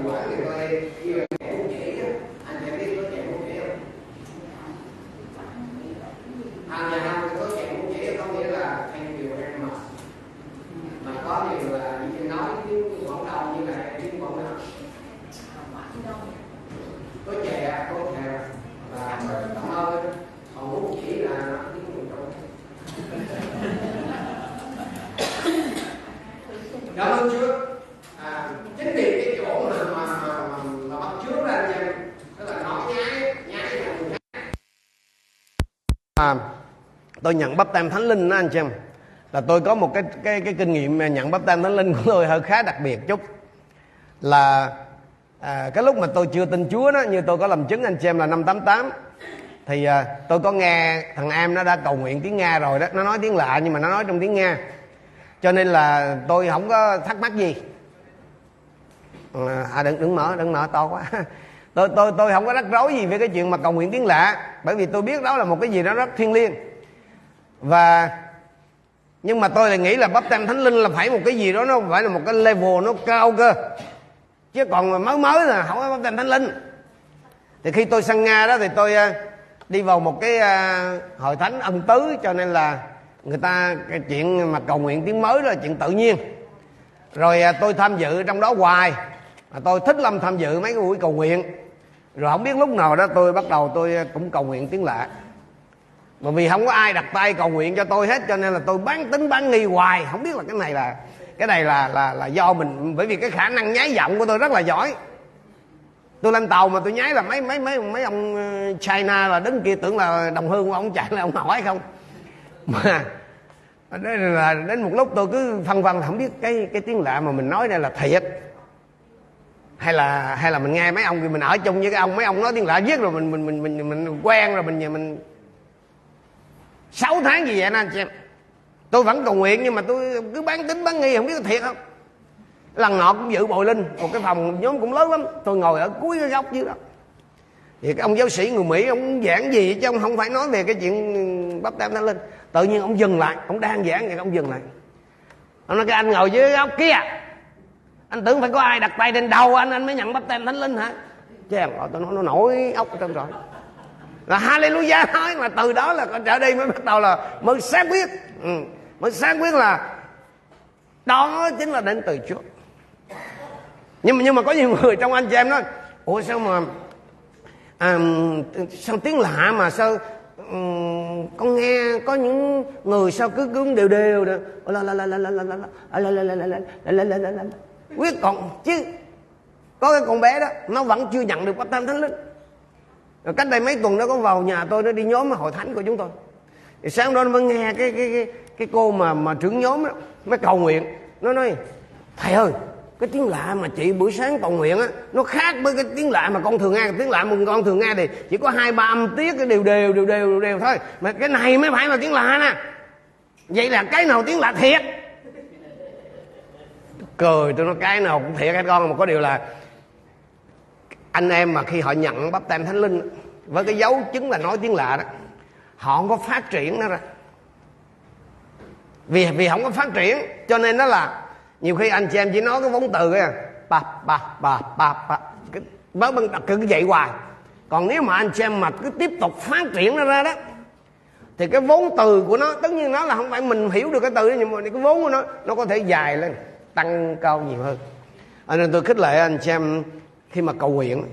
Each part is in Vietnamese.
Why would I, you know, tôi nhận bắp tem thánh linh đó anh chị em. Là tôi có một cái cái cái kinh nghiệm nhận bắp tem thánh linh của tôi hơi khá đặc biệt chút. Là à, cái lúc mà tôi chưa tin Chúa đó như tôi có làm chứng anh chị em là năm 88 thì à, tôi có nghe thằng em nó đã cầu nguyện tiếng Nga rồi đó. Nó nói tiếng lạ nhưng mà nó nói trong tiếng Nga. Cho nên là tôi không có thắc mắc gì. Ờ, à đừng đừng mở đừng mở to quá. Tôi tôi tôi không có rắc rối gì về cái chuyện mà cầu nguyện tiếng lạ bởi vì tôi biết đó là một cái gì đó rất thiêng liêng và, nhưng mà tôi lại nghĩ là bắp tem thánh linh là phải một cái gì đó, nó phải là một cái level nó cao cơ. Chứ còn mà mới mới là không có bắp tem thánh linh. Thì khi tôi sang nga đó thì tôi ờ, đi vào một cái ờ, hội thánh ân tứ, cho nên là người ta, cái chuyện mà cầu nguyện tiếng mới đó là chuyện tự nhiên. Rồi ờ, tôi tham dự trong đó hoài. Mà tôi thích lắm tham dự mấy cái buổi cầu nguyện. Rồi không biết lúc nào đó tôi bắt đầu tôi cũng cầu nguyện tiếng lạ mà vì không có ai đặt tay cầu nguyện cho tôi hết, cho nên là tôi bán tính bán nghi hoài. Không biết là cái này là, cái này là là là do mình, bởi vì cái khả năng nhái giọng của tôi rất là giỏi. Tôi lên tàu mà tôi nháy là mấy mấy mấy mấy ông ờ, China là đứng kia tưởng là đồng hương của ông chạy là ông hỏi không? Mà đến là đến một lúc tôi cứ phân vân, không biết cái cái tiếng lạ mà mình nói đây là thiệt. Hay là hay là mình nghe mấy ông thì mình ở chung với cái ông, mấy ông nói tiếng lạ giết rồi mình mình mình mình mình quen rồi mình mình sáu tháng gì vậy nè anh chị em? Tôi vẫn cầu nguyện nhưng mà tôi cứ bán tính bán nghi, không biết có thiệt không? Lần nọ cũng dự bồi linh một cái phòng nhóm cũng lớn lắm. Tôi ngồi ở cuối cái góc dưới đó. Thì cái ông giáo sĩ người mỹ, ông giảng gì chứ ông không phải nói về cái chuyện ừ, bắp tem thánh linh. Tự nhiên ông dừng lại, ông đang giảng thì ông dừng lại. Ông nói cái anh ngồi dưới góc kia. Anh tưởng phải có ai đặt tay trên đầu anh anh mới nhận bắp tem thánh linh hả? Chứ em tôi nói, nó nổi ốc ở trong rồi là hallelujah thôi mà từ đó là con trở đi mới bắt đầu là mới xác quyết ừ. mới xác quyết là đó chính là đến từ Chúa nhưng mà nhưng mà có nhiều người trong anh chị em nói ủa sao mà à, sao tiếng lạ mà sao um, con nghe có những người sao cứ cứ đều đều quyết còn chứ có cái con bé đó nó vẫn chưa nhận được bắp tam thánh linh rồi cách đây mấy tuần nó có vào nhà tôi nó đi nhóm hội thánh của chúng tôi. Thì sáng đó nó mới nghe cái cái cái cái cô mà mà trưởng nhóm đó mới cầu nguyện. Nó nói thầy ơi cái tiếng lạ mà chị buổi sáng cầu nguyện á nó khác với cái tiếng lạ mà con thường nghe tiếng lạ mà con thường nghe thì chỉ có hai ba âm tiết cái đều đều đều đều đều, đều thôi. Mà cái này mới phải là tiếng lạ nè. Vậy là cái nào tiếng lạ thiệt? Cười tôi nói cái nào cũng thiệt các con mà có điều là anh em mà khi họ nhận bắp tem thánh linh với cái dấu chứng là nói tiếng lạ đó họ không có phát triển nó ra. Vì vì không có phát triển cho nên nó là nhiều khi anh chị em chỉ nói cái vốn từ à, cái ba ba ba ba ba cái bớ cứ vậy hoài. Còn nếu mà anh chị em mà cứ tiếp tục phát triển nó ra đó thì cái vốn từ của nó tất nhiên nó là không phải mình hiểu được cái từ đó nhưng mà cái vốn của nó nó có thể dài lên tăng cao nhiều hơn. À, nên tôi khích lệ anh chị em khi mà cầu nguyện,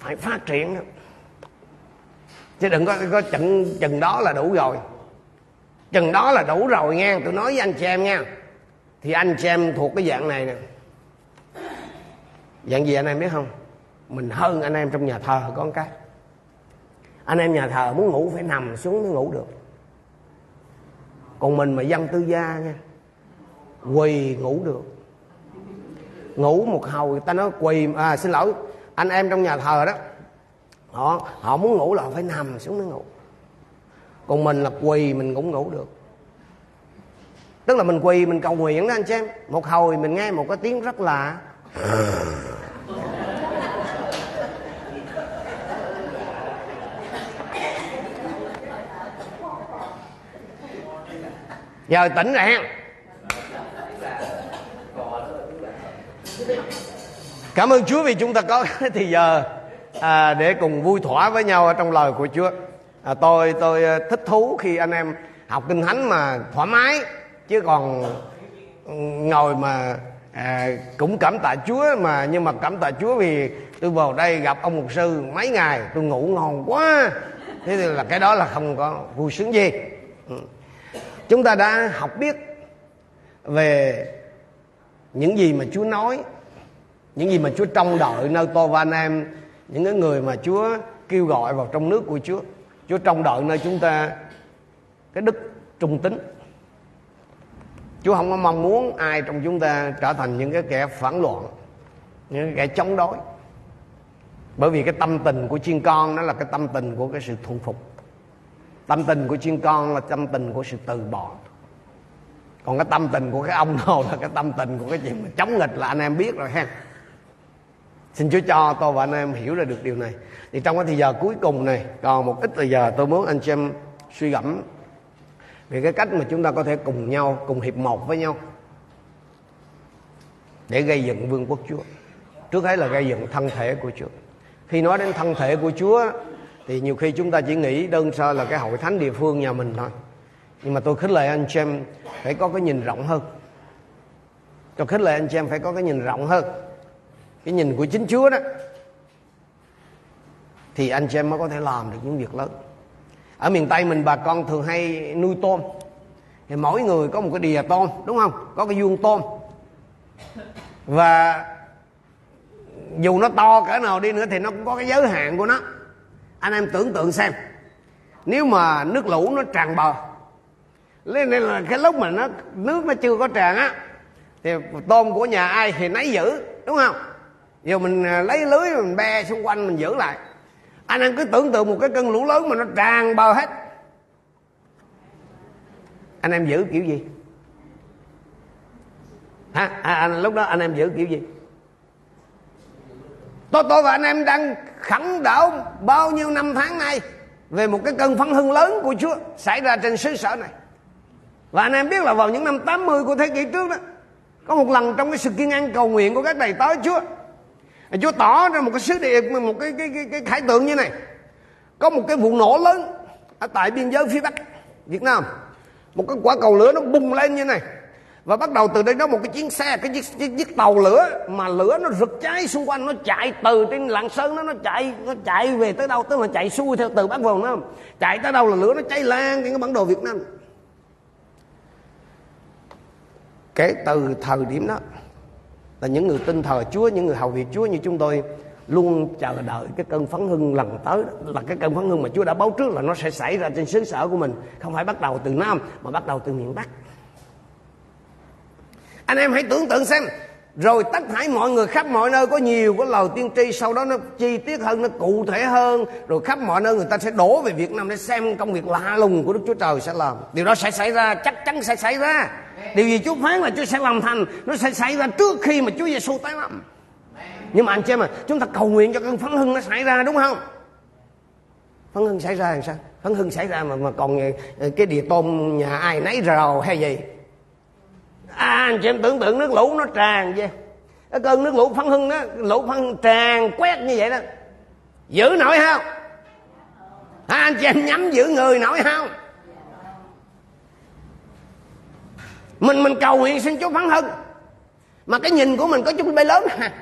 phải phát triển. Chứ đừng có có chừng chừng đó là đủ rồi. Chừng đó là đủ rồi nghe. Tôi nói với anh chị em nha thì anh chị em thuộc cái dạng này nè. Dạng gì anh em biết không? Mình hơn anh em trong nhà thờ con cái. Anh em nhà thờ muốn ngủ phải nằm xuống mới ngủ được. Còn mình mà dân tư gia nha quỳ ngủ được ngủ một hồi ta nói quỳ à xin lỗi, anh em trong nhà thờ đó. Họ họ muốn ngủ là phải nằm xuống mới ngủ. Còn mình là quỳ, mình cũng ngủ được. Tức là mình quỳ, mình cầu nguyện đó anh chị em. Một hồi mình nghe một cái tiếng rất lạ giờ tỉnh rồi cảm ơn Chúa vì chúng ta có thì giờ à, để cùng vui thỏa với nhau ở trong lời của Chúa. À, tôi tôi à, thích thú khi anh em học kinh thánh mà thoải mái chứ còn ừ, ngồi mà à, cũng cảm tạ Chúa mà nhưng mà cảm tạ Chúa vì tôi vào đây gặp ông mục sư mấy ngày tôi ngủ ngon quá. Thế thì là cái đó là không có vui sướng gì. Ừ. Chúng ta đã học biết về những gì mà Chúa nói, những gì mà Chúa trông đợi nơi tôi và anh em, những cái người mà Chúa kêu gọi vào trong nước của Chúa Chúa trông đợi nơi chúng ta, cái đức trung tính Chúa không có mong muốn ai trong chúng ta trở thành những cái kẻ phản loạn, những cái kẻ chống đối. Bởi vì cái tâm tình của chiên con nó là cái tâm tình của cái sự thuần phục. Tâm tình của chiên con là tâm tình của sự từ bỏ còn cái tâm tình của cái ông đâu là cái tâm tình của cái chuyện mà chống nghịch là anh em biết rồi ha. Xin chúa cho tôi và anh em hiểu ra được điều này. Thì trong cái thời giờ cuối cùng này, còn một ít thời giờ, tôi muốn anh chị em suy gẫm về cái cách mà chúng ta có thể cùng nhau, cùng hiệp một với nhau để gây dựng vương quốc chúa. Trước hết là gây dựng thân thể của chúa. Khi nói đến thân thể của chúa, thì nhiều khi chúng ta chỉ nghĩ đơn sơ là cái hội thánh địa phương nhà mình thôi nhưng mà tôi khích lệ anh chị em phải có cái nhìn rộng hơn. Tôi khích lệ anh chị em phải có cái nhìn rộng hơn. Cái nhìn của chính chúa đó. Thì anh chị em mới có thể làm được những việc lớn. Ở miền tây mình bà con thường hay nuôi tôm. Thì mỗi người có một cái đìa tôm, đúng không? Có cái vuông tôm. Và dù nó to cỡ nào đi nữa thì nó cũng có cái giới hạn của nó. Anh em tưởng tượng xem. Nếu mà nước lũ nó tràn bờ nên là cái lúc mà nó nước nó chưa có tràn á thì tôm của nhà ai thì nấy giữ đúng không? Giờ mình à, lấy lưới mình be xung quanh mình giữ lại. Anh em cứ tưởng tượng một cái cơn lũ lớn mà nó tràn bờ hết. Anh em giữ kiểu gì? Hả? À, anh lúc đó anh em giữ kiểu gì? Tôi tôi và anh em đang khẳng đảo bao nhiêu năm tháng nay về một cái cơn phấn hưng lớn của Chúa xảy ra trên xứ sở này và anh em biết là vào những năm 80 của thế kỷ trước đó có một lần trong cái sự kiên ăn cầu nguyện của các đầy tớ Chúa Chúa tỏ ra một cái sứ điệp một cái cái cái, cái khải tượng như này. Có một cái vụ nổ lớn ở tại biên giới phía bắc Việt Nam. Một cái quả cầu lửa nó bùng lên như này. Và bắt đầu từ đây đó một cái chiến xe cái chiếc, chiếc, chiếc tàu lửa mà lửa nó rực cháy xung quanh nó chạy từ trên lạng sơn nó nó chạy nó chạy về tới đâu? Tức là chạy xuôi theo từ bắc vào nam. Chạy tới đâu là lửa nó cháy lan trên cái bản đồ việt nam. Kể từ thời điểm đó là những người tin thờ Chúa, những người hầu việc Chúa như chúng tôi luôn chờ đợi cái cơn phấn hưng lần tới là cái cơn phấn hưng mà Chúa đã báo trước là nó sẽ xảy ra trên xứ sở của mình, không phải bắt đầu từ Nam mà bắt đầu từ miền Bắc. Anh em hãy tưởng tượng xem rồi tất thải mọi người khắp mọi nơi có nhiều, có lời tiên tri, sau đó nó chi tiết hơn, nó cụ thể hơn. Rồi khắp mọi nơi người ta sẽ đổ về Việt Nam để xem công việc lạ lùng của Đức Chúa Trời sẽ làm. Điều đó sẽ xảy ra, chắc chắn sẽ xảy ra. Điều gì Chúa phán là Chúa sẽ làm thành, nó sẽ xảy ra trước khi mà Chúa Giêsu tái lâm. Nhưng mà anh chị mà chúng ta cầu nguyện cho cơn phấn hưng nó xảy ra, đúng không? Phấn hưng xảy ra làm sao? Phấn hưng xảy ra mà mà còn ờ, cái địa tôm nhà ai nấy rào hay gì? À, anh chị em tưởng tượng nước lũ nó tràn vậy cái cơn nước lũ phấn hưng đó lũ phấn tràn quét như vậy đó. Giữ nổi không? À, anh chị em nhắm giữ người nổi không? Mình mình cầu nguyện xin Chúa phán hưng. Mà cái nhìn của mình có chút bay lớn ha.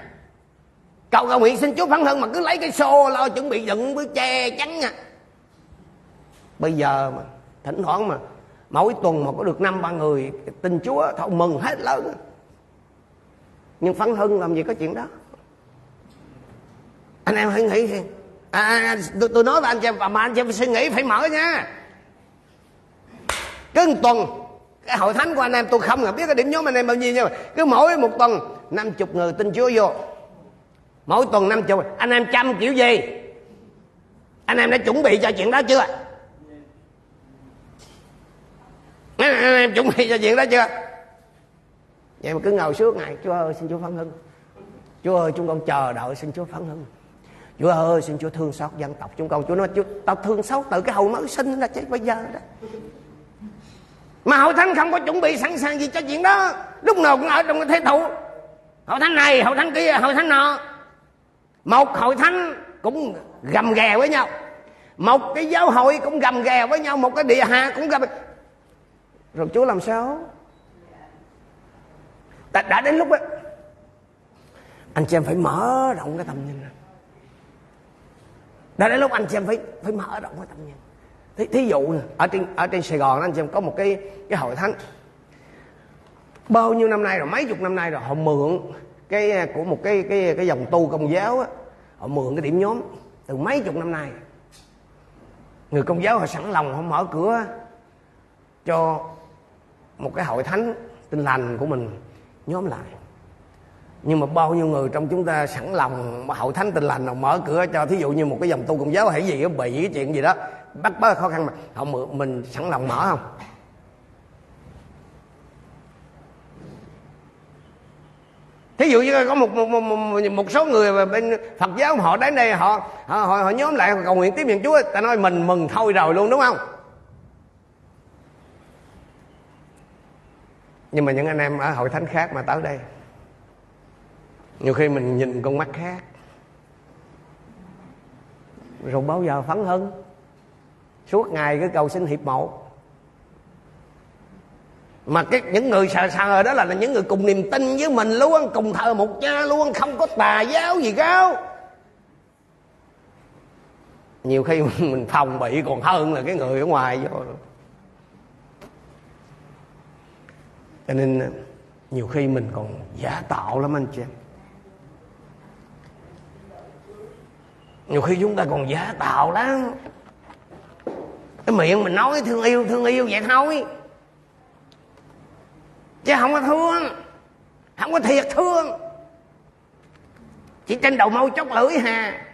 Cầu cầu nguyện xin Chúa phán hưng mà cứ lấy cái xô lo chuẩn bị dựng với che chắn nha. Bây giờ mà thỉnh thoảng mà mỗi tuần mà có được năm ba người tin Chúa thôi mừng hết lớn. Nhưng phấn hưng làm gì có chuyện đó? Anh em hãy nghĩ xem à, à, à, tôi, tôi nói với anh chị mà anh chị phải suy nghĩ phải mở nha. Cứ một tuần cái hội thánh của anh em tôi không biết cái điểm nhóm anh em bao nhiêu nhưng mà cứ mỗi một tuần năm chục người tin Chúa vô. Mỗi tuần năm chục anh em chăm kiểu gì? Anh em đã chuẩn bị cho chuyện đó chưa? Em, em chuẩn bị cho chuyện đó chưa? Vậy mà cứ ngồi suốt ngày Chúa ơi xin Chúa phán hưng Chúa ơi chúng con chờ đợi xin Chúa phán hưng Chúa ơi xin Chúa thương xót dân tộc chúng con. Chúa nói Chúa tao thương xót từ cái hồi mới sinh ra chứ bây giờ đó. Mà hội thánh không có chuẩn bị sẵn sàng gì cho chuyện đó. Lúc nào cũng ở trong cái thế thủ. Hội thánh này hội thánh kia hội thánh nọ. Một hội thánh cũng gầm ghè với nhau. Một cái giáo hội cũng gầm ghè với nhau. Một cái địa hạ cũng gầm rồi chúa làm sao? Đã, đã đến lúc đó anh chị em phải mở rộng cái tầm nhìn đã đến lúc anh chị em phải phải mở rộng cái tầm nhìn. Thí, thí dụ ở trên ở trên sài gòn anh chị em có một cái cái hội thánh. Bao nhiêu năm nay rồi mấy chục năm nay rồi họ mượn cái à, của một cái cái cái dòng tu công giáo á họ mượn cái điểm nhóm từ mấy chục năm nay. Người công giáo họ sẵn lòng họ mở cửa cho một cái hội thánh tinh lành của mình nhóm lại. Nhưng mà bao nhiêu người trong chúng ta sẵn lòng hội thánh tinh lành nào mở cửa cho thí dụ như một cái dòng tu công giáo hay gì bị cái chuyện gì đó bắt bớ khó khăn mà họ mình sẵn lòng mở không? Thí dụ như có một một, một, một, một số người bên Phật giáo họ đến đây họ họ họ, họ nhóm lại cầu nguyện tiếp nhận Chúa ta nói mình mừng thôi rồi luôn đúng không? Nhưng mà những anh em ở hội thánh khác mà tới đây, nhiều khi mình nhìn con mắt khác. Rồi bao giờ phấn hưng? Suốt ngày cứ cầu xin hiệp một. Mà cái những người sờ sờ đó là những người cùng niềm tin với mình, luôn cùng thờ một cha, luôn không có tà giáo gì cao nhiều khi mình phòng bị còn hơn là cái người ở ngoài vô. Cho nên à, nhiều khi mình còn giả tạo lắm anh chị em. Nhiều khi chúng ta còn giả tạo lắm. Cái miệng mình nói thương yêu thương yêu vậy thôi. Chứ không có thương. Không có thiệt thương. Chỉ trên đầu mâu chốc lưỡi hà.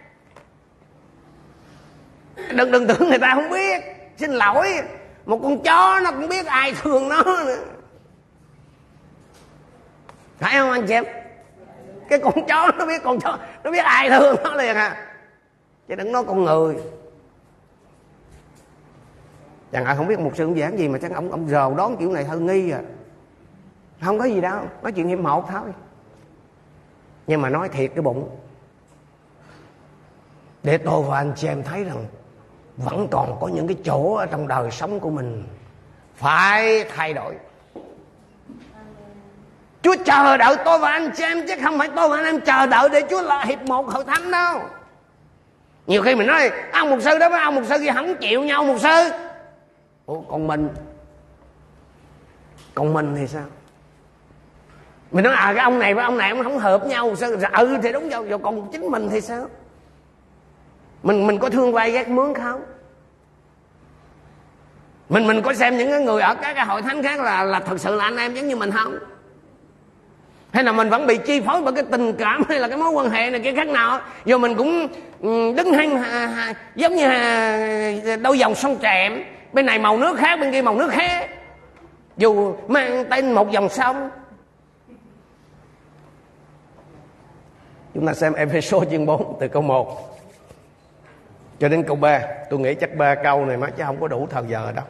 Đừng đừng tưởng người ta không biết. Xin lỗi. Một con chó nó cũng biết ai thương nó nữa phải không anh chị em cái con chó nó biết con chó, nó biết ai thương nó liền à. Chứ đừng nói con người. Chẳng ai không biết một sư ông giảng gì mà chắc ông ông rầu đón kiểu này hơi nghi à. Không có gì đâu, nói chuyện hiểm một thôi. Nhưng mà nói thiệt cái bụng. Để tôi và anh chị em thấy rằng vẫn còn có những cái chỗ ở trong đời sống của mình phải thay đổi. Chúa chờ đợi tôi và anh chị em, chứ không phải tôi và anh em chờ đợi để Chúa là hiệp một hội thánh đâu. Nhiều khi mình nói, ông một sư đó với ông một sư kia không chịu nhau một sư. Ủa, còn mình? Còn mình thì sao? Mình nói à cái ông này với ông này ông không hợp nhau sao ừ thì đúng rồi còn chính mình thì sao? Mình mình có thương vai ghét mướn không? Mình mình có xem những cái người ở các cái hội thánh khác là là thật sự là anh em giống như mình không? Hay là mình vẫn bị chi phối bởi cái tình cảm hay là cái mối quan hệ này kia khác nào giờ mình cũng ừ, đứng hay giống như đôi dòng sông trẹm bên này màu nước khác, bên kia màu nước khác. Dù mang tên một dòng sông. Chúng ta xem Ephesos chương 4 từ câu 1 cho đến câu 3 tôi nghĩ chắc ba câu này mà chứ không có đủ thời giờ đâu.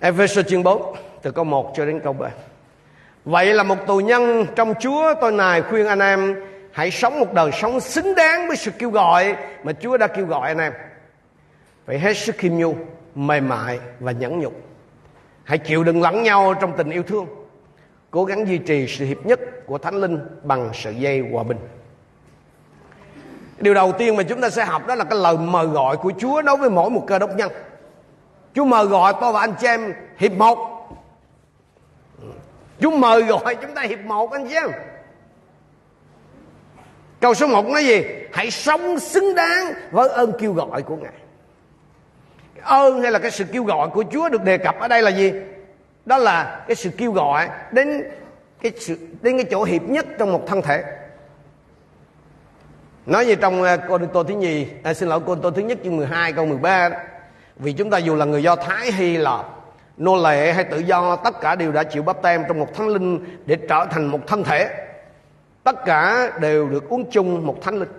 Ephesos chương 4 từ câu 1 cho đến câu 3 Vậy là một tù nhân trong Chúa tôi này khuyên anh em hãy sống một đời sống xứng đáng với sự kêu gọi mà Chúa đã kêu gọi anh em. Phải hết sức khiêm nhu, mềm mại và nhẫn nhục. Hãy chịu đựng lẫn nhau trong tình yêu thương. Cố gắng duy trì sự hiệp nhất của Thánh Linh bằng sợi dây hòa bình. Điều đầu tiên mà chúng ta sẽ học đó là cái lời mời gọi của Chúa đối với mỗi một cơ đốc nhân. Chúa mời gọi tôi và anh chị em hiệp một Chúa mời gọi chúng ta hiệp một anh chị em Câu số 1 nói gì? Hãy sống xứng đáng với ơn kêu gọi của Ngài. Ơn hay là cái sự kêu gọi của Chúa được đề cập ở đây là gì? Đó là cái sự kêu gọi đến cái sự đến cái chỗ hiệp nhất trong một thân thể. Nói như trong Cô Cô Tô thứ nhì, à, xin lỗi Cô Tô thứ nhất chương 12 câu 13 đó. Vì chúng ta dù là người Do Thái Hy Lạp nô lệ hay tự do, tất cả đều đã chịu bắp tem trong một thánh linh để trở thành một thân thể. Tất cả đều được uống chung một thánh linh.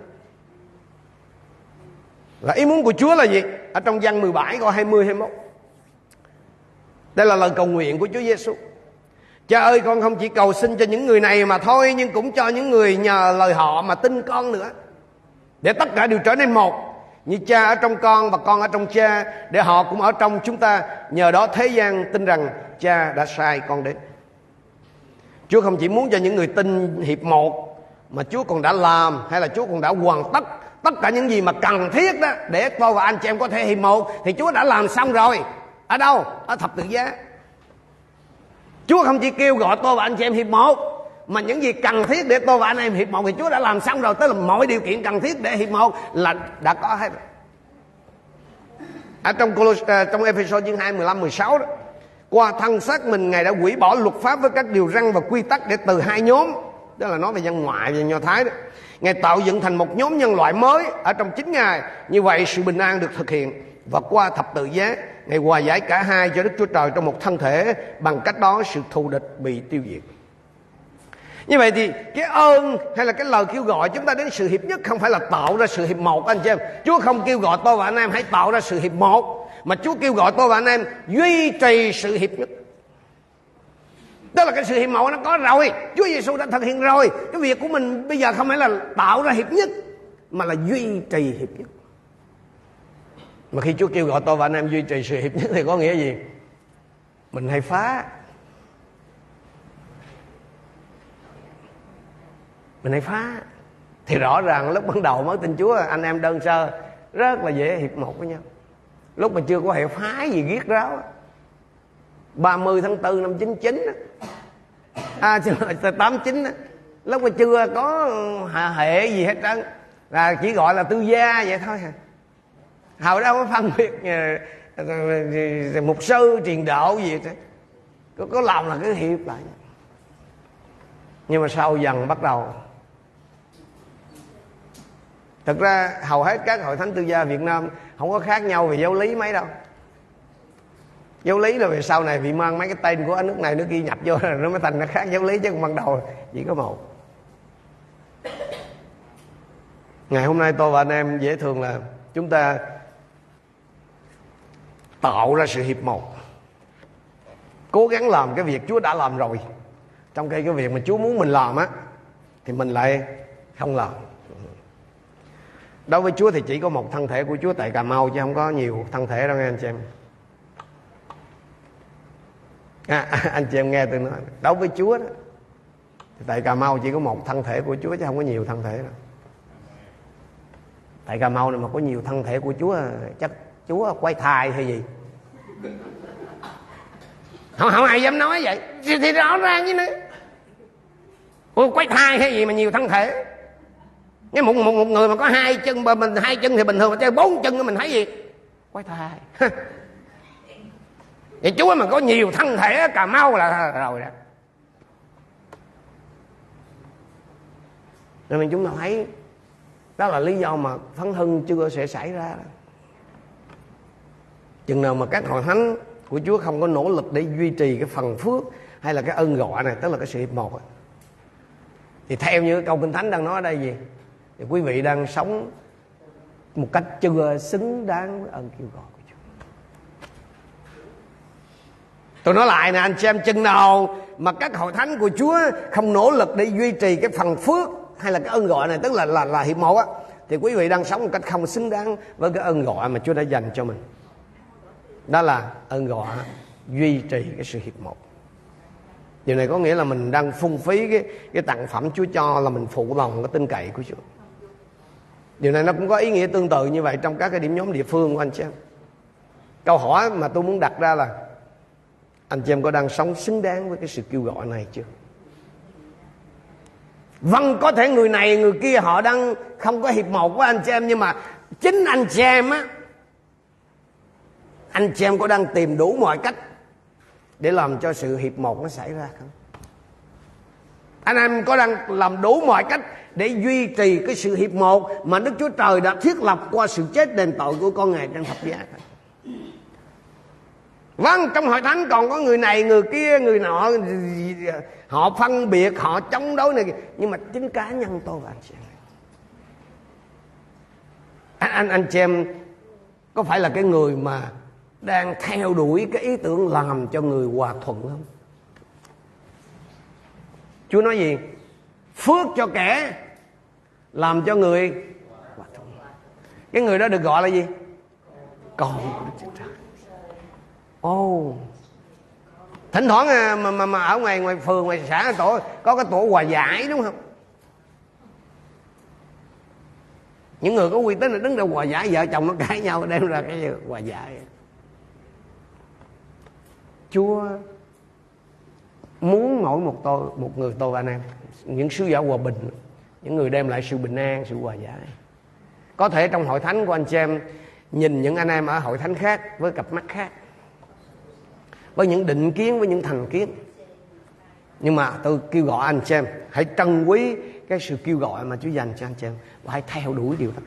Là ý muốn của Chúa là gì? Ở trong văn 17 câu 20 21 đây là lời cầu nguyện của Chúa Giêsu Cha ơi, con không chỉ cầu xin cho những người này mà thôi, Nhưng cũng cho những người nhờ lời họ mà tin con nữa. Để tất cả đều trở nên một. Như cha ở trong con và con ở trong cha, Để họ cũng ở trong chúng ta. Nhờ đó thế gian tin rằng cha đã sai con đến. Chúa không chỉ muốn cho những người tin hiệp một Mà Chúa còn đã làm, Hay là Chúa còn đã hoàn tất Tất cả những gì mà cần thiết đó Để tôi và anh chị em có thể hiệp một, Thì Chúa đã làm xong rồi. Ở đâu? Ở thập tự giá. Chúa không chỉ kêu gọi tôi và anh chị em hiệp một mà những gì cần thiết để tôi và anh em hiệp một thì Chúa đã làm xong rồi. Tức là mọi điều kiện cần thiết để hiệp một là đã có hết ở trong Colos, à, ờ, trong Ephesos chương 2 15 16 đó qua thân xác mình ngài đã hủy bỏ luật pháp với các điều răn và quy tắc để từ hai nhóm đó là nói về dân ngoại và nho thái đó. Ngài tạo dựng thành một nhóm nhân loại mới ở trong chính ngài. Như vậy sự bình an được thực hiện. Và qua thập tự giá ngài hòa giải cả hai cho đức chúa trời trong một thân thể bằng cách đó sự thù địch bị tiêu diệt như vậy thì cái ơn hay là cái lời kêu gọi chúng ta đến sự hiệp nhất không phải là tạo ra sự hiệp một, anh chị em. Chúa không kêu gọi tôi và anh em hãy tạo ra sự hiệp một, mà chúa kêu gọi tôi và anh em duy trì sự hiệp nhất. Đó là cái sự hiệp một nó có rồi. Chúa Giêsu đã thực hiện rồi. Cái việc của mình bây giờ không phải là tạo ra hiệp nhất, mà là duy trì hiệp nhất. Mà khi Chúa kêu gọi tôi và anh em duy trì sự hiệp nhất thì có nghĩa gì? Mình hay phá. Mình hay phá. Thì rõ ràng lúc ban đầu mới tin Chúa anh em đơn sơ rất là dễ hiệp một với nhau. Lúc mà chưa có hệ phái gì giết ráo. 30 tháng 4 năm 99 à 89 á. Lúc mà chưa có hạ hệ gì hết trơn là chỉ gọi là tư gia vậy thôi. Hồi đó có phân biệt ờ, ờ, ờ, mục sư truyền đạo gì thế có, có làm là cứ hiệp lại. Nhưng mà sau dần bắt đầu thực ra hầu hết các hội thánh tư gia việt nam không có khác nhau về giáo lý mấy đâu. Giáo lý là về sau này bị mang mấy cái tên của nước này, nước kia nhập vô rồi nó mới thành nó khác giáo lý chứ còn ban đầu chỉ có một. Ngày hôm nay tôi và anh em dễ thường là chúng ta tạo ra sự hiệp một. Cố gắng làm cái việc chúa đã làm rồi. Trong khi cái việc mà chúa muốn mình làm á, thì mình lại không làm đối với chúa thì chỉ có một thân thể của chúa tại cà mau chứ không có nhiều thân thể đâu nghe anh chị em. À, anh chị em nghe tôi nói. Đối với chúa đó thì tại cà mau chỉ có một thân thể của chúa chứ không có nhiều thân thể đâu. Tại cà mau này mà có nhiều thân thể của chúa chắc chúa quay thai hay gì? Không không ai dám nói vậy. Thì, thì rõ ràng như nữa. Ủa, quay thai hay gì mà nhiều thân thể? Nếu một, một, một người mà có hai chân mà mình hai chân thì bình thường mà chơi bốn chân mình thấy gì? Quay thai. Vậy chúa mà có nhiều thân thể cà mau là rồi đó. Nên mình chúng ta thấy đó là lý do mà phấn hưng chưa sẽ xảy ra. Chừng nào mà các hội thánh của Chúa không có nỗ lực để duy trì cái phần phước hay là cái ân gọi này tức là cái sự hiệp một thì theo như câu kinh thánh đang nói ở đây gì thì quý vị đang sống một cách chưa xứng đáng với ơn kêu gọi của Chúa. Tôi nói lại nè, anh xem chừng nào mà các hội thánh của Chúa không nỗ lực để duy trì cái phần phước hay là cái ơn gọi này, tức là là là hiệp một á, thì quý vị đang sống một cách không xứng đáng với cái ơn gọi mà Chúa đã dành cho mình. Đó là ơn gọi duy trì cái sự hiệp một. Điều này có nghĩa là mình đang phung phí cái cái tặng phẩm Chúa cho là mình phụ lòng cái tin cậy của Chúa điều này nó cũng có ý nghĩa tương tự như vậy trong các cái điểm nhóm địa phương của anh chị em. Câu hỏi mà tôi muốn đặt ra là, anh chị em có đang sống xứng đáng với cái sự kêu gọi này chưa? Vâng có thể người này, người kia họ đang không có hiệp một với anh chị em, nhưng mà chính anh chị em á, anh chị em có đang tìm đủ mọi cách để làm cho sự hiệp một nó xảy ra không? Anh em có đang làm đủ mọi cách để duy trì cái sự hiệp một mà Đức Chúa Trời đã thiết lập qua sự chết đền tội của con Ngài trên thập giá? Vâng, trong hội thánh còn có người này, người kia, người nọ Họ phân biệt, họ chống đối này Nhưng mà chính cá nhân tôi và anh chị em. Anh, anh, anh chị em có phải là cái người mà đang theo đuổi cái ý tưởng làm cho người hòa thuận không? Chúa nói gì? Phước cho kẻ làm cho người. Cái người đó được gọi là gì? Con của đức chúa trời oh. thỉnh thoảng à, mà, mà, mà ở ngoài ngoài phường ngoài xã tổ có cái tổ hòa giải đúng không? Những người có uy tín là đứng ra hòa giải vợ chồng nó cãi nhau đem ra cái gì? Hòa giải. Chúa muốn mỗi một tôi một người tôi và anh em những sứ giả hòa bình những người đem lại sự bình an sự hòa giải. Có thể trong hội thánh của anh chị em nhìn những anh em ở hội thánh khác với cặp mắt khác. Với những định kiến với những thành kiến. Nhưng mà tôi kêu gọi anh chị em hãy trân quý cái sự kêu gọi mà Chúa dành cho anh chị em và hãy theo đuổi điều đó.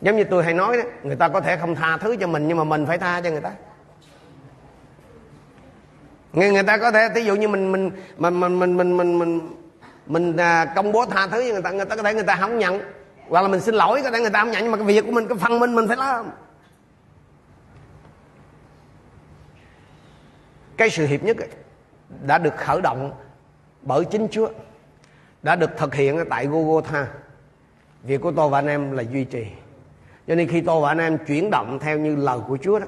Giống như tôi hay nói đó người ta có thể không tha thứ cho mình nhưng mà mình phải tha cho người ta. Người người ta có thể ví dụ như mình mình mình mình mình mình mình, mình mình à, công bố tha thứ cho người ta người ta có thể người ta không nhận. Hoặc là mình xin lỗi, có thể người ta không nhận, nhưng mà cái việc của mình, cái phần mình mình phải làm. Cái sự hiệp nhất đã được khởi động bởi chính Chúa, đã được thực hiện tại Golgotha. Việc của tôi và anh em là duy trì. Cho nên khi tôi và anh em chuyển động theo như lời của Chúa đó,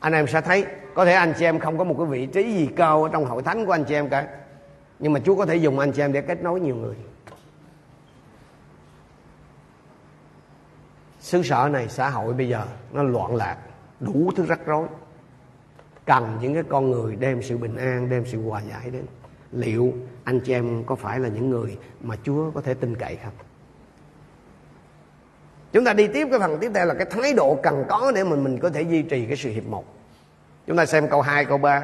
anh em sẽ thấy, có thể anh chị em không có một cái vị trí gì cao ở trong hội thánh của anh chị em cả nhưng mà Chúa có thể dùng anh chị em để kết nối nhiều người. Xứ sở này xã hội bây giờ nó loạn lạc đủ thứ rắc rối. Cần những cái con người đem sự bình an đem sự hòa giải đến. Liệu anh chị em có phải là những người mà Chúa có thể tin cậy không? Chúng ta đi tiếp cái phần tiếp theo là cái thái độ cần có để mình mình có thể duy trì cái sự hiệp một. Chúng ta xem câu 2, câu 3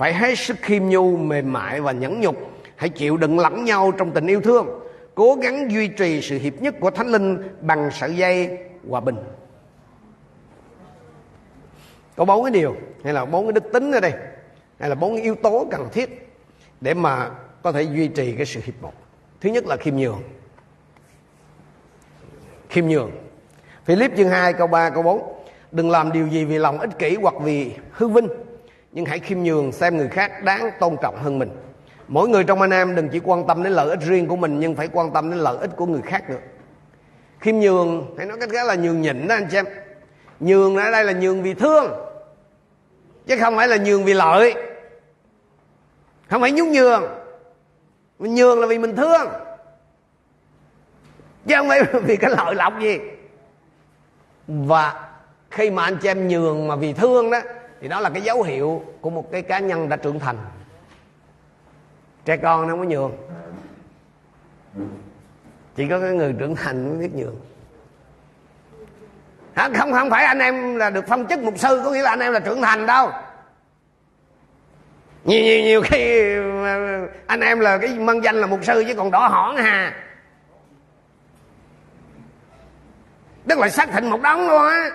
phải hết sức khiêm nhu, mềm mại và nhẫn nhục. Hãy chịu đựng lẫn nhau trong tình yêu thương. Cố gắng duy trì sự hiệp nhất của thánh linh bằng sợi dây hòa bình. Có bốn cái điều, hay là bốn cái đức tính ở đây, hay là bốn cái yếu tố cần thiết để mà có thể duy trì cái sự hiệp một. Thứ nhất là khiêm nhường. Khiêm nhường. Philip chương 2 câu 3 câu 4 Đừng làm điều gì vì lòng ích kỷ hoặc vì hư vinh. Nhưng hãy khiêm nhường xem người khác đáng tôn trọng hơn mình. Mỗi người trong anh em đừng chỉ quan tâm đến lợi ích riêng của mình, Nhưng phải quan tâm đến lợi ích của người khác nữa. Khiêm nhường hay nói cách khác là nhường nhịn đó anh chị em. Nhường ở đây là nhường vì thương, Chứ không phải là nhường vì lợi. Không phải nhún nhường. Mình nhường là vì mình thương, Chứ không phải vì cái lợi lộc gì. Và khi mà anh chị em nhường mà vì thương đó thì đó là cái dấu hiệu của một cái cá nhân đã trưởng thành. Trẻ con nó không có nhường. Chỉ có cái người trưởng thành mới biết nhường. Không không phải anh em là được phong chức mục sư, có nghĩa là anh em là trưởng thành đâu. Nhiều nhiều nhiều khi ờ, anh em là cái mân danh là mục sư chứ còn đỏ hỏn hà tức là xác thịnh một đống luôn á.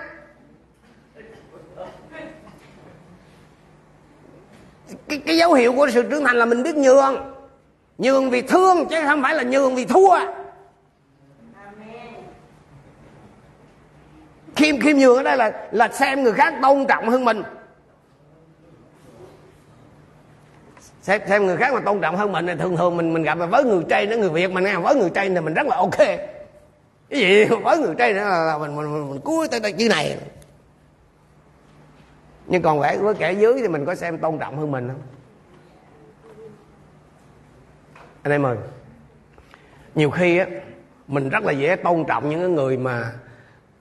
Cái, cái dấu hiệu của sự trưởng thành là mình biết nhường nhường vì thương chứ không phải là nhường vì thua khiêm khiêm nhường ở đây là là xem người khác tôn trọng hơn mình xem, xem người khác mà tôn trọng hơn mình thì thường thường mình mình gặp với người trai nữa người việt mà nghe với người trai thì mình rất là ok cái gì với người trai nữa là, là mình mình mình, mình cúi tới như này nhưng còn vẽ với kẻ dưới thì mình có xem tôn trọng hơn mình không? Anh em ơi nhiều khi á mình rất là dễ tôn trọng những cái người mà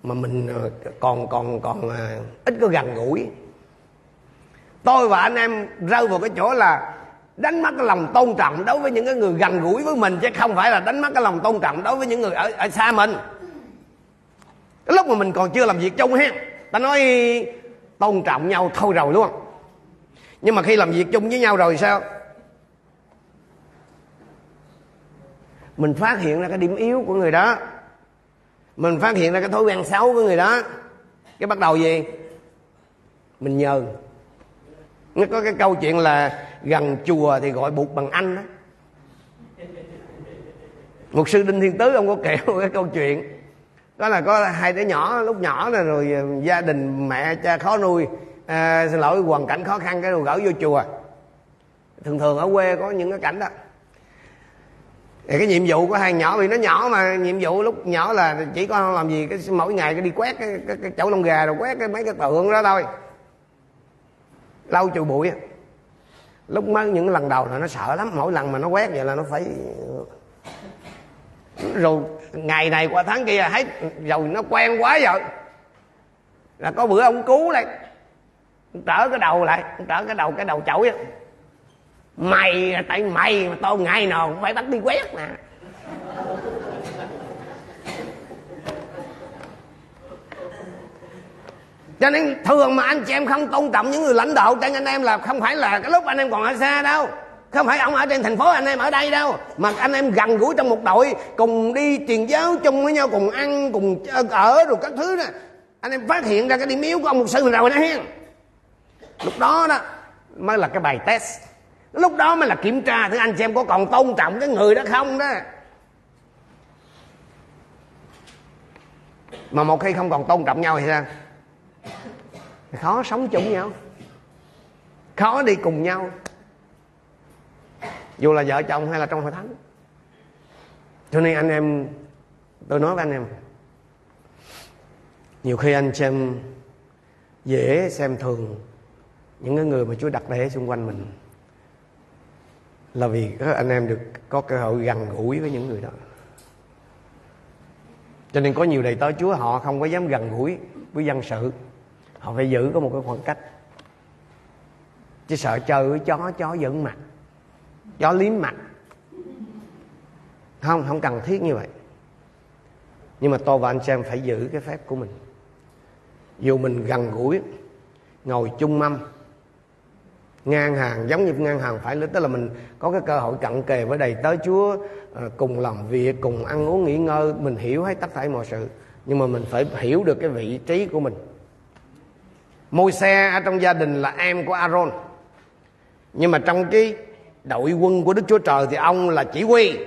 mà mình ờ, còn còn còn ờ, ít có gần gũi. Tôi và anh em rơi vào cái chỗ là đánh mất cái lòng tôn trọng đối với những cái người gần gũi với mình chứ không phải là đánh mất cái lòng tôn trọng đối với những người ở, ở xa mình. Cái lúc mà mình còn chưa làm việc chung ha ta nói tôn trọng nhau thôi rồi luôn. Nhưng mà khi làm việc chung với nhau rồi sao? Mình phát hiện ra cái điểm yếu của người đó. Mình phát hiện ra cái thói quen xấu của người đó. Cái bắt đầu gì? Mình nhờ. Nó có cái câu chuyện là gần chùa thì gọi buộc bằng anh đó. Một sư đinh thiên tứ ông có kể một cái câu chuyện đó là có hai đứa nhỏ lúc nhỏ là rồi ờ, gia đình mẹ cha khó nuôi. À, xin lỗi hoàn cảnh khó khăn cái đồ gỡ vô chùa. Thường thường ở quê có những cái cảnh đó. Thì cái nhiệm vụ của hai nhỏ vì nó nhỏ mà nhiệm vụ lúc nhỏ là chỉ có làm gì cái mỗi ngày cái đi quét cái, cái, cái chậu lông gà rồi quét cái mấy cái tượng đó thôi. Lau chùi bụi. Lúc mới những lần đầu là nó sợ lắm mỗi lần mà nó quét vậy là nó phải rồi ngày này qua tháng kia hết rồi nó quen quá rồi là có bữa ông cứu lại trở cái đầu lại, ông trở cái đầu cái đầu chổi á. Mày tại mày mà tao ngày nào cũng phải bắt đi quét nè cho nên thường mà anh chị em không tôn trọng những người lãnh đạo trên anh em là không phải là cái lúc anh em còn ở xa đâu không phải ông ở trên thành phố, anh em ở đây đâu. Mà anh em gần gũi trong một đội, cùng đi truyền giáo chung với nhau, cùng ăn, cùng ở rồi các thứ đó. Anh em phát hiện ra cái điểm yếu của ông một sư rồi đó hen lúc đó đó mới là cái bài test. Lúc đó mới là kiểm tra thử anh xem em có còn tôn trọng cái người đó không đó. Mà một khi không còn tôn trọng nhau thì sao? Khó sống chung nhau. Khó đi cùng nhau dù là vợ chồng hay là trong hội thánh. Cho nên anh em, tôi nói với anh em, nhiều khi anh xem dễ xem thường những cái người mà Chúa đặt để xung quanh mình, là vì các anh em được có cơ hội gần gũi với những người đó. Cho nên có nhiều đầy tớ Chúa họ không có dám gần gũi với dân sự. Họ phải giữ có một cái khoảng cách. Chứ sợ chơi với chó chó giận mặt gió liếm mặt không không cần thiết như vậy. Nhưng mà tôi và anh xem phải giữ cái phép của mình. Dù mình gần gũi, ngồi chung mâm, ngang hàng, giống như ngang hàng phải tức là mình có cái cơ hội cận kề với đầy tới Chúa ờ, cùng làm việc, cùng ăn uống nghỉ ngơi, mình hiểu hết tất cả mọi sự. Nhưng mà mình phải hiểu được cái vị trí của mình. Môi xe ở trong gia đình là em của Aaron. Nhưng mà trong cái đội quân của Đức Chúa Trời thì ông là chỉ huy.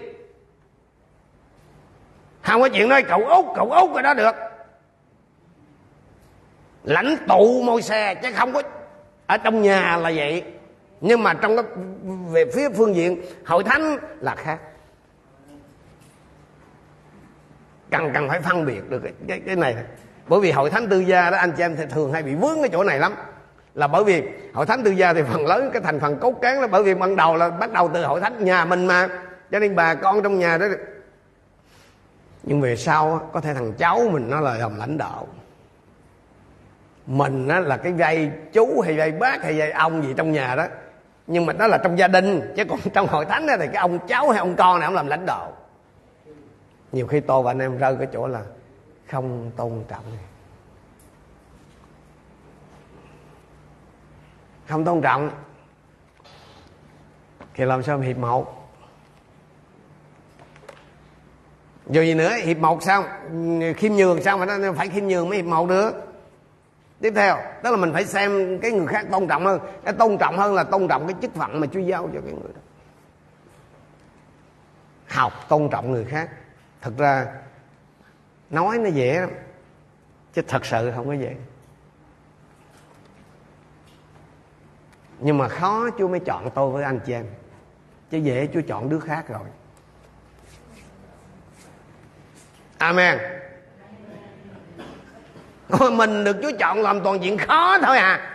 Không có chuyện nói cậu út cậu út rồi đó được. Lãnh tụ môi xe chứ không có ở trong nhà là vậy. Nhưng mà trong cái về phía phương diện hội thánh là khác. Cần cần phải phân biệt được cái, cái, cái này. Bởi vì hội thánh tư gia đó anh chị em thì thường hay bị vướng cái chỗ này lắm là bởi vì hội thánh tư gia thì phần lớn cái thành phần cốt cán là bởi vì ban đầu là bắt đầu từ hội thánh nhà mình mà. Cho nên bà con trong nhà đó nhưng về sau có thể thằng cháu mình nó là làm lãnh đạo. Mình á, là cái vai chú hay vai bác hay vai ông gì trong nhà đó. Nhưng mà đó là trong gia đình chứ còn trong hội thánh đó thì cái ông cháu hay ông con này ông làm lãnh đạo. Nhiều khi tôi và anh em rơi cái chỗ là không tôn trọng. này không tôn trọng, thì làm sao hiệp một? Dù gì nữa, hiệp một sao? Khiêm nhường sao phải phải khiêm nhường mới hiệp một được? Tiếp theo, tức là mình phải xem cái người khác tôn trọng hơn. Cái tôn trọng hơn là tôn trọng cái chức phận mà chúa giao cho cái người đó. Học tôn trọng người khác. Thật ra, nói nó dễ lắm, chứ thật sự không có dễ. Nhưng mà khó chúa mới chọn tôi với anh chị em. Chứ dễ chúa chọn đứa khác rồi. Amen. Mình được chúa chọn làm toàn diện khó thôi à.